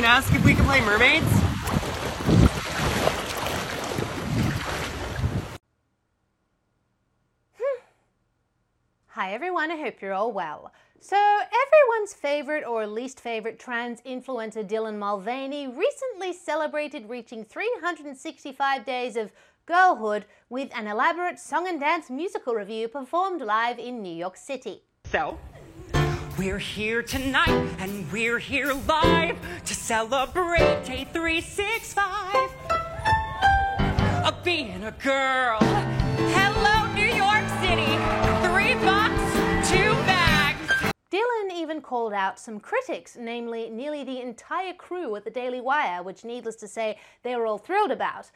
And ask if we can play mermaids? Hmm. Hi everyone, I hope you're all well. So, everyone's favorite or least favorite trans influencer Dylan Mulvaney recently celebrated reaching 365 days of girlhood with an elaborate song and dance musical review performed live in New York City. So, we're here tonight and we're here live to celebrate day 365 of being a girl. Hello, New York City. Three bucks, two bags. Dylan even called out some critics, namely nearly the entire crew at the Daily Wire, which needless to say, they were all thrilled about.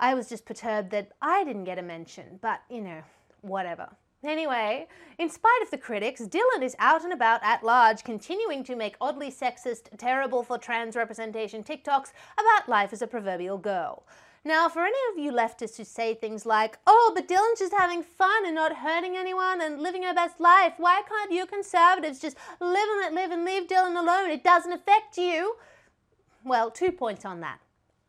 I was just perturbed that I didn't get a mention, but you know, whatever. Anyway, in spite of the critics, Dylan is out and about at large, continuing to make oddly sexist, terrible for trans representation TikToks about life as a proverbial girl. Now, for any of you leftists who say things like, oh, but Dylan's just having fun and not hurting anyone and living her best life, why can't you conservatives just live and let live and leave Dylan alone? It doesn't affect you. Well, two points on that.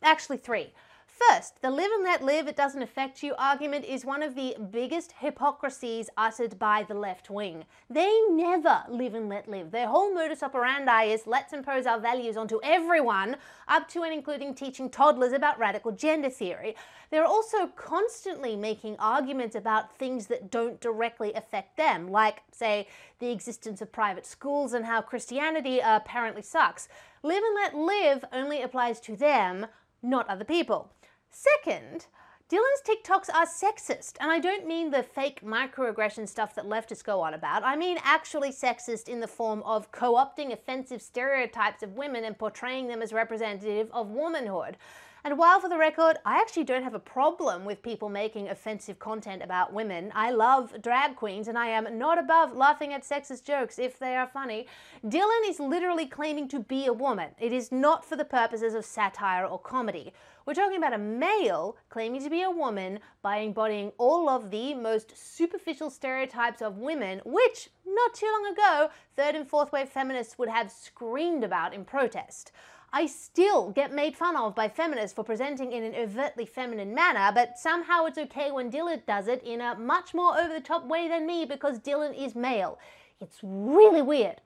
Actually, three. First, the live and let live, it doesn't affect you argument is one of the biggest hypocrisies uttered by the left wing. They never live and let live. Their whole modus operandi is let's impose our values onto everyone, up to and including teaching toddlers about radical gender theory. They're also constantly making arguments about things that don't directly affect them, like, say, the existence of private schools and how Christianity uh, apparently sucks. Live and let live only applies to them, not other people. Second, Dylan's TikToks are sexist, and I don't mean the fake microaggression stuff that leftists go on about. I mean actually sexist in the form of co opting offensive stereotypes of women and portraying them as representative of womanhood. And while, for the record, I actually don't have a problem with people making offensive content about women, I love drag queens and I am not above laughing at sexist jokes if they are funny. Dylan is literally claiming to be a woman. It is not for the purposes of satire or comedy. We're talking about a male claiming to be a woman by embodying all of the most superficial stereotypes of women, which, not too long ago, third and fourth wave feminists would have screamed about in protest. I still get made fun of by feminists for presenting in an overtly feminine manner, but somehow it's okay when Dylan does it in a much more over the top way than me because Dylan is male. It's really weird.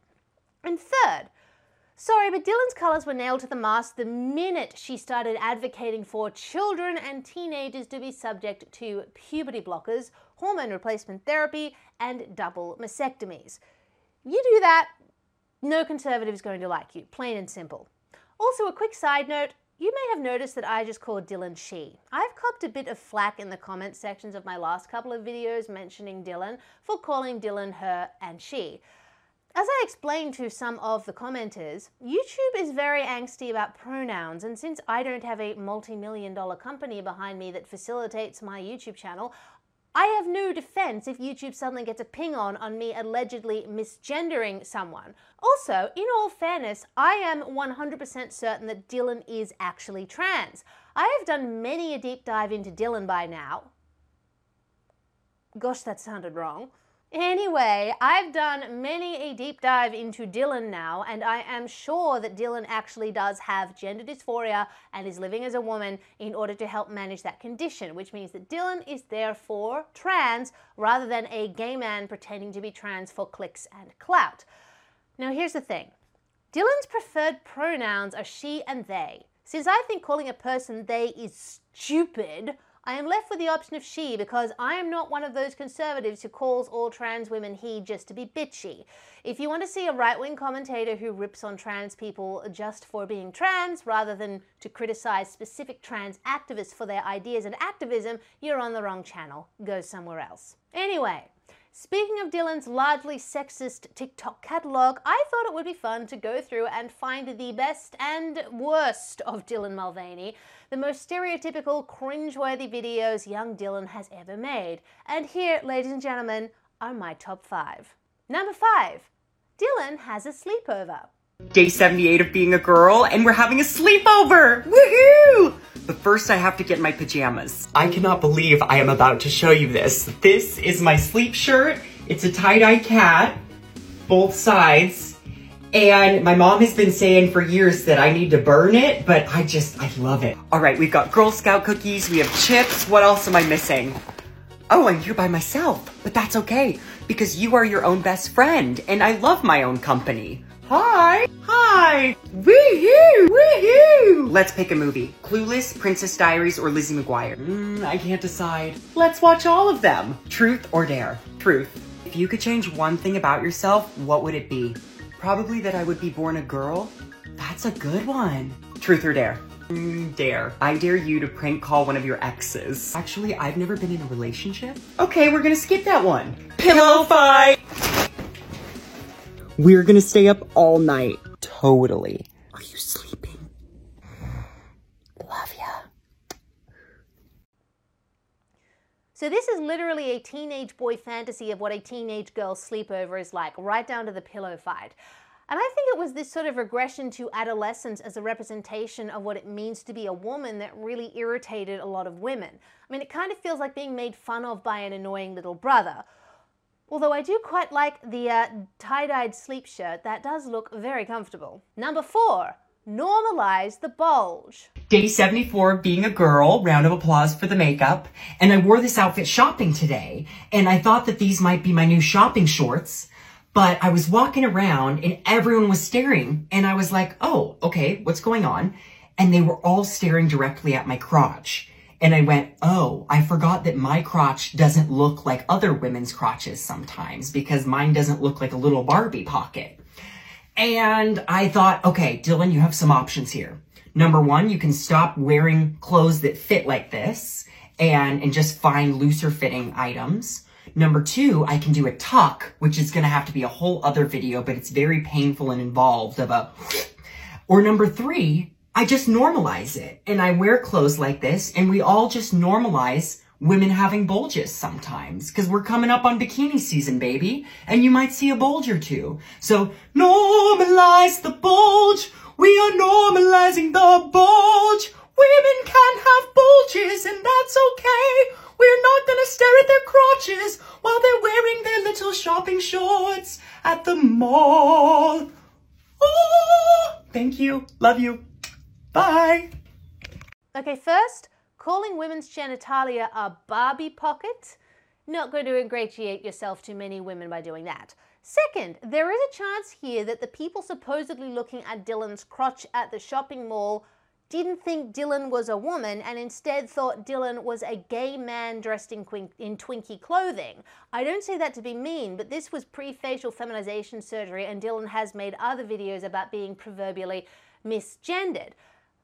And third, Sorry, but Dylan's colours were nailed to the mast the minute she started advocating for children and teenagers to be subject to puberty blockers, hormone replacement therapy, and double mastectomies. You do that, no conservative is going to like you, plain and simple. Also, a quick side note you may have noticed that I just called Dylan she. I've copped a bit of flack in the comment sections of my last couple of videos mentioning Dylan for calling Dylan her and she. As I explained to some of the commenters, YouTube is very angsty about pronouns, and since I don't have a multi million dollar company behind me that facilitates my YouTube channel, I have no defense if YouTube suddenly gets a ping on on me allegedly misgendering someone. Also, in all fairness, I am 100% certain that Dylan is actually trans. I have done many a deep dive into Dylan by now. Gosh, that sounded wrong. Anyway, I've done many a deep dive into Dylan now, and I am sure that Dylan actually does have gender dysphoria and is living as a woman in order to help manage that condition, which means that Dylan is therefore trans rather than a gay man pretending to be trans for clicks and clout. Now, here's the thing Dylan's preferred pronouns are she and they. Since I think calling a person they is stupid, I am left with the option of she because I am not one of those conservatives who calls all trans women he just to be bitchy. If you want to see a right wing commentator who rips on trans people just for being trans rather than to criticize specific trans activists for their ideas and activism, you're on the wrong channel. Go somewhere else. Anyway, Speaking of Dylan's largely sexist TikTok catalogue, I thought it would be fun to go through and find the best and worst of Dylan Mulvaney, the most stereotypical, cringeworthy videos young Dylan has ever made. And here, ladies and gentlemen, are my top five. Number five, Dylan has a sleepover. Day 78 of being a girl, and we're having a sleepover! Woohoo! But first I have to get my pajamas. I cannot believe I am about to show you this. This is my sleep shirt. It's a tie-dye cat, both sides. And my mom has been saying for years that I need to burn it, but I just, I love it. All right, we've got Girl Scout cookies, we have chips. What else am I missing? Oh, I'm here by myself, but that's okay because you are your own best friend and I love my own company. Hi! Hi! Woohoo! Woohoo! Let's pick a movie. Clueless, Princess Diaries, or Lizzie McGuire. Mm, I can't decide. Let's watch all of them. Truth or dare? Truth. If you could change one thing about yourself, what would it be? Probably that I would be born a girl. That's a good one. Truth or dare? Mm, dare. I dare you to prank call one of your exes. Actually, I've never been in a relationship. Okay, we're gonna skip that one. Pillow fight! We're gonna stay up all night. Totally. Are you sleeping? Love ya. So, this is literally a teenage boy fantasy of what a teenage girl's sleepover is like, right down to the pillow fight. And I think it was this sort of regression to adolescence as a representation of what it means to be a woman that really irritated a lot of women. I mean, it kind of feels like being made fun of by an annoying little brother. Although I do quite like the uh, tie-dyed sleep shirt, that does look very comfortable. Number four, normalize the bulge. Day 74 being a girl, round of applause for the makeup. And I wore this outfit shopping today, and I thought that these might be my new shopping shorts. But I was walking around and everyone was staring, and I was like, oh, okay, what's going on? And they were all staring directly at my crotch. And I went, oh, I forgot that my crotch doesn't look like other women's crotches sometimes because mine doesn't look like a little Barbie pocket. And I thought, okay, Dylan, you have some options here. Number one, you can stop wearing clothes that fit like this and, and just find looser fitting items. Number two, I can do a tuck, which is going to have to be a whole other video, but it's very painful and involved of a, or number three, I just normalize it and I wear clothes like this and we all just normalize women having bulges sometimes because we're coming up on bikini season, baby, and you might see a bulge or two. So normalize the bulge. We are normalizing the bulge. Women can have bulges and that's okay. We're not gonna stare at their crotches while they're wearing their little shopping shorts at the mall. Oh, thank you. Love you. Bye. Okay, first, calling women's genitalia a Barbie pocket. Not going to ingratiate yourself to many women by doing that. Second, there is a chance here that the people supposedly looking at Dylan's crotch at the shopping mall didn't think Dylan was a woman and instead thought Dylan was a gay man dressed in, in twinky clothing. I don't say that to be mean, but this was pre facial feminization surgery, and Dylan has made other videos about being proverbially misgendered.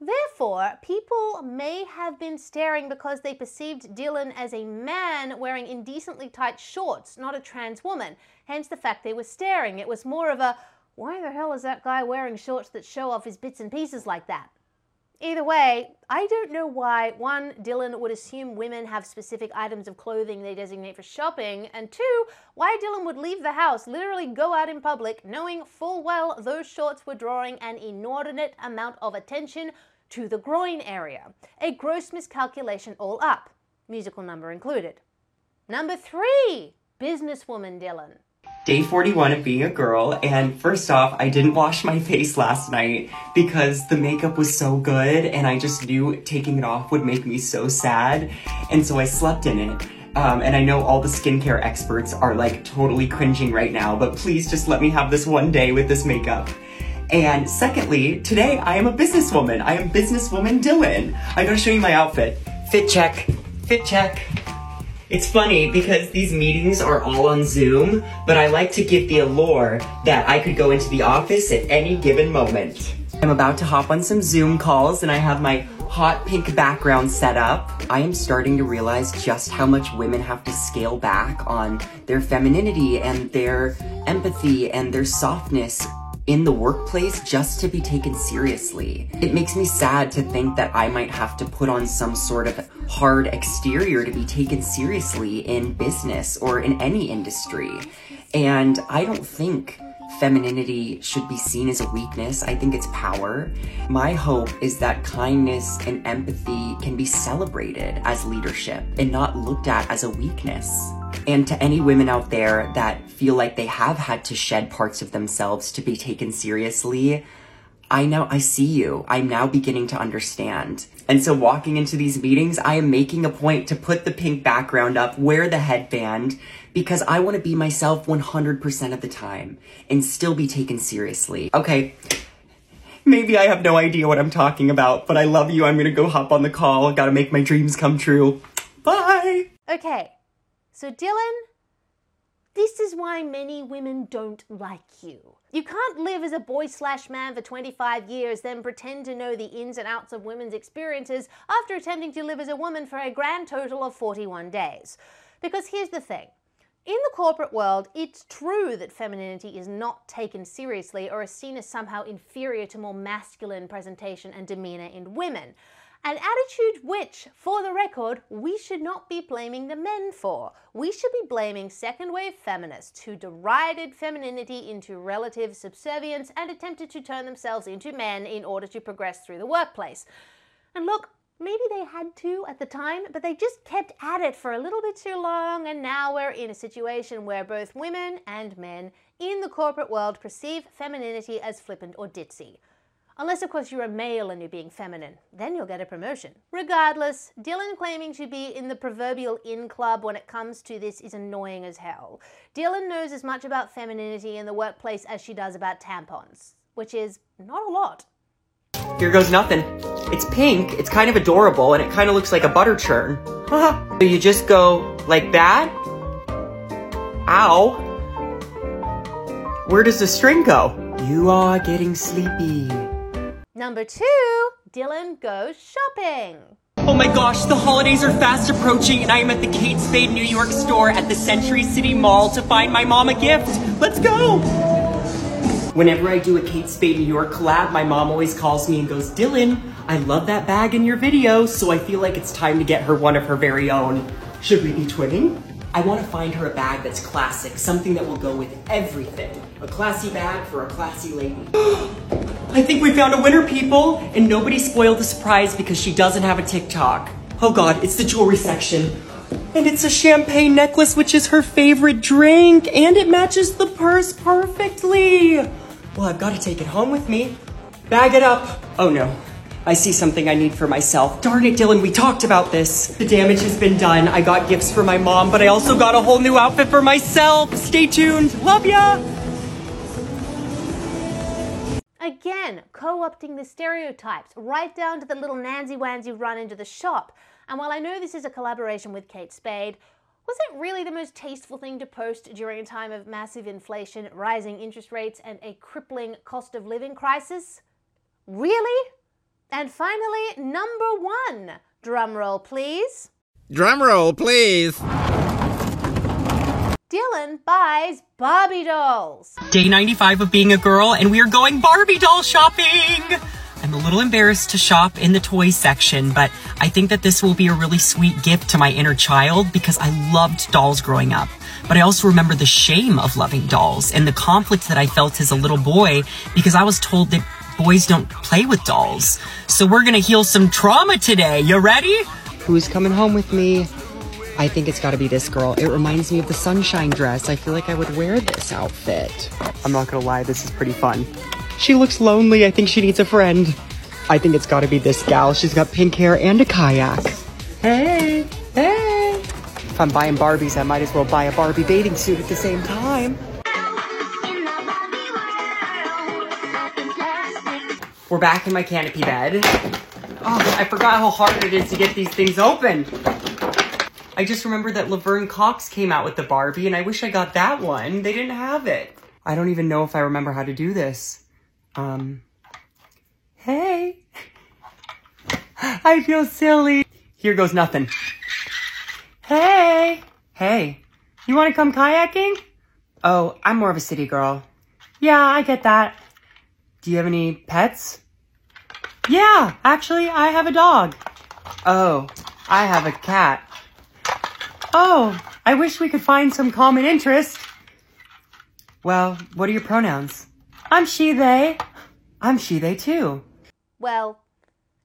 Therefore, people may have been staring because they perceived Dylan as a man wearing indecently tight shorts, not a trans woman. Hence the fact they were staring. It was more of a, why the hell is that guy wearing shorts that show off his bits and pieces like that? Either way, I don't know why, one, Dylan would assume women have specific items of clothing they designate for shopping, and two, why Dylan would leave the house, literally go out in public, knowing full well those shorts were drawing an inordinate amount of attention to the groin area. A gross miscalculation all up, musical number included. Number three, businesswoman Dylan day 41 of being a girl, and first off, I didn't wash my face last night because the makeup was so good, and I just knew taking it off would make me so sad, and so I slept in it. Um, and I know all the skincare experts are like totally cringing right now, but please just let me have this one day with this makeup. And secondly, today I am a businesswoman. I am businesswoman Dylan. I'm gonna show you my outfit. Fit check, Fit check. It's funny because these meetings are all on Zoom, but I like to give the allure that I could go into the office at any given moment. I'm about to hop on some Zoom calls and I have my hot pink background set up. I am starting to realize just how much women have to scale back on their femininity and their empathy and their softness in the workplace just to be taken seriously. It makes me sad to think that I might have to put on some sort of hard exterior to be taken seriously in business or in any industry. And I don't think femininity should be seen as a weakness. I think it's power. My hope is that kindness and empathy can be celebrated as leadership and not looked at as a weakness. And to any women out there that feel like they have had to shed parts of themselves to be taken seriously, I know, I see you. I'm now beginning to understand. And so walking into these meetings, I am making a point to put the pink background up, wear the headband, because I want to be myself 100% of the time and still be taken seriously. Okay. Maybe I have no idea what I'm talking about, but I love you. I'm going to go hop on the call. Got to make my dreams come true. Bye. Okay, so Dylan, this is why many women don't like you. You can't live as a boy slash man for 25 years, then pretend to know the ins and outs of women's experiences after attempting to live as a woman for a grand total of 41 days. Because here's the thing. In the corporate world, it's true that femininity is not taken seriously or is seen as somehow inferior to more masculine presentation and demeanor in women. An attitude which, for the record, we should not be blaming the men for. We should be blaming second wave feminists who derided femininity into relative subservience and attempted to turn themselves into men in order to progress through the workplace. And look, maybe they had to at the time, but they just kept at it for a little bit too long, and now we're in a situation where both women and men in the corporate world perceive femininity as flippant or ditzy. Unless, of course, you're a male and you're being feminine. Then you'll get a promotion. Regardless, Dylan claiming to be in the proverbial in club when it comes to this is annoying as hell. Dylan knows as much about femininity in the workplace as she does about tampons, which is not a lot. Here goes nothing. It's pink, it's kind of adorable, and it kind of looks like a butter churn. so you just go like that? Ow. Where does the string go? You are getting sleepy. Number two, Dylan goes shopping. Oh my gosh, the holidays are fast approaching and I am at the Kate Spade New York store at the Century City Mall to find my mom a gift. Let's go! Whenever I do a Kate Spade New York collab, my mom always calls me and goes, Dylan, I love that bag in your video, so I feel like it's time to get her one of her very own. Should we be twinning? I want to find her a bag that's classic, something that will go with everything. A classy bag for a classy lady. I think we found a winner, people! And nobody spoiled the surprise because she doesn't have a TikTok. Oh god, it's the jewelry section. And it's a champagne necklace, which is her favorite drink, and it matches the purse perfectly. Well, I've got to take it home with me. Bag it up. Oh no, I see something I need for myself. Darn it, Dylan, we talked about this. The damage has been done. I got gifts for my mom, but I also got a whole new outfit for myself. Stay tuned. Love ya. Again, co opting the stereotypes, right down to the little Nancy Wans you run into the shop. And while I know this is a collaboration with Kate Spade, was it really the most tasteful thing to post during a time of massive inflation, rising interest rates, and a crippling cost of living crisis? Really? And finally, number one. Drum roll, please. Drum roll, please. Dylan buys Barbie dolls. Day 95 of being a girl, and we are going Barbie doll shopping! I'm a little embarrassed to shop in the toy section, but I think that this will be a really sweet gift to my inner child because I loved dolls growing up. But I also remember the shame of loving dolls and the conflict that I felt as a little boy because I was told that boys don't play with dolls. So we're gonna heal some trauma today. You ready? Who's coming home with me? I think it's gotta be this girl. It reminds me of the sunshine dress. I feel like I would wear this outfit. I'm not gonna lie, this is pretty fun. She looks lonely. I think she needs a friend. I think it's gotta be this gal. She's got pink hair and a kayak. Hey, hey. If I'm buying Barbies, I might as well buy a Barbie bathing suit at the same time. We're back in my canopy bed. Oh, I forgot how hard it is to get these things open. I just remember that Laverne Cox came out with the Barbie, and I wish I got that one. They didn't have it. I don't even know if I remember how to do this. Um, hey. I feel silly. Here goes nothing. Hey. Hey. You want to come kayaking? Oh, I'm more of a city girl. Yeah, I get that. Do you have any pets? Yeah, actually, I have a dog. Oh, I have a cat. Oh, I wish we could find some common interest. Well, what are your pronouns? I'm she, they. I'm she, they too. Well,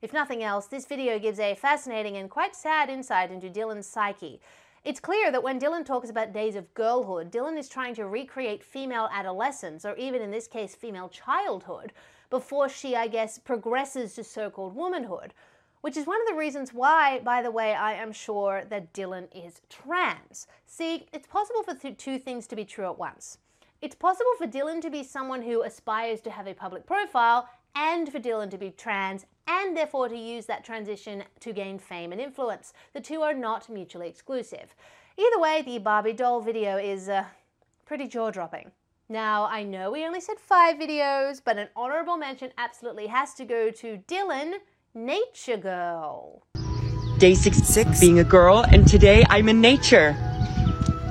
if nothing else, this video gives a fascinating and quite sad insight into Dylan's psyche. It's clear that when Dylan talks about days of girlhood, Dylan is trying to recreate female adolescence, or even in this case, female childhood, before she, I guess, progresses to so called womanhood. Which is one of the reasons why, by the way, I am sure that Dylan is trans. See, it's possible for two things to be true at once. It's possible for Dylan to be someone who aspires to have a public profile and for Dylan to be trans and therefore to use that transition to gain fame and influence. The two are not mutually exclusive. Either way, the Barbie doll video is uh, pretty jaw-dropping. Now, I know we only said five videos, but an honorable mention absolutely has to go to Dylan, Nature Girl. Day six, six, being a girl, and today I'm in nature.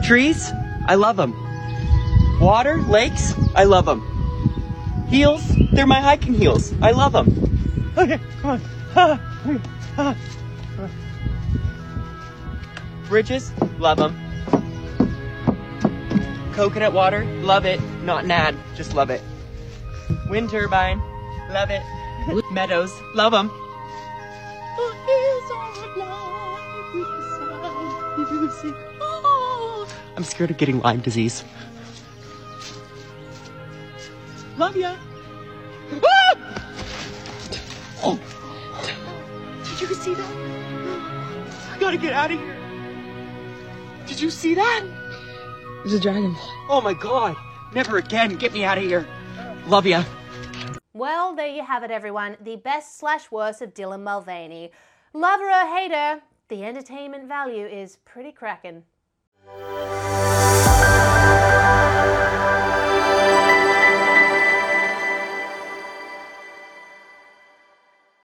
Trees, I love them. Water, lakes, I love them. Heels, they're my hiking heels. I love them. Okay, come on. Ah, ah, ah. Bridges, love them. Coconut water, love it. Not an ad, just love it. Wind turbine, love it. Meadows, love them. I'm scared of getting Lyme disease. Love ya. Ah! Oh. Did you see that? I gotta get out of here. Did you see that? There's a dragonfly. Oh my god. Never again. Get me out of here. Love ya. Well, there you have it, everyone. The best slash worst of Dylan Mulvaney. Lover or hater, the entertainment value is pretty crackin'.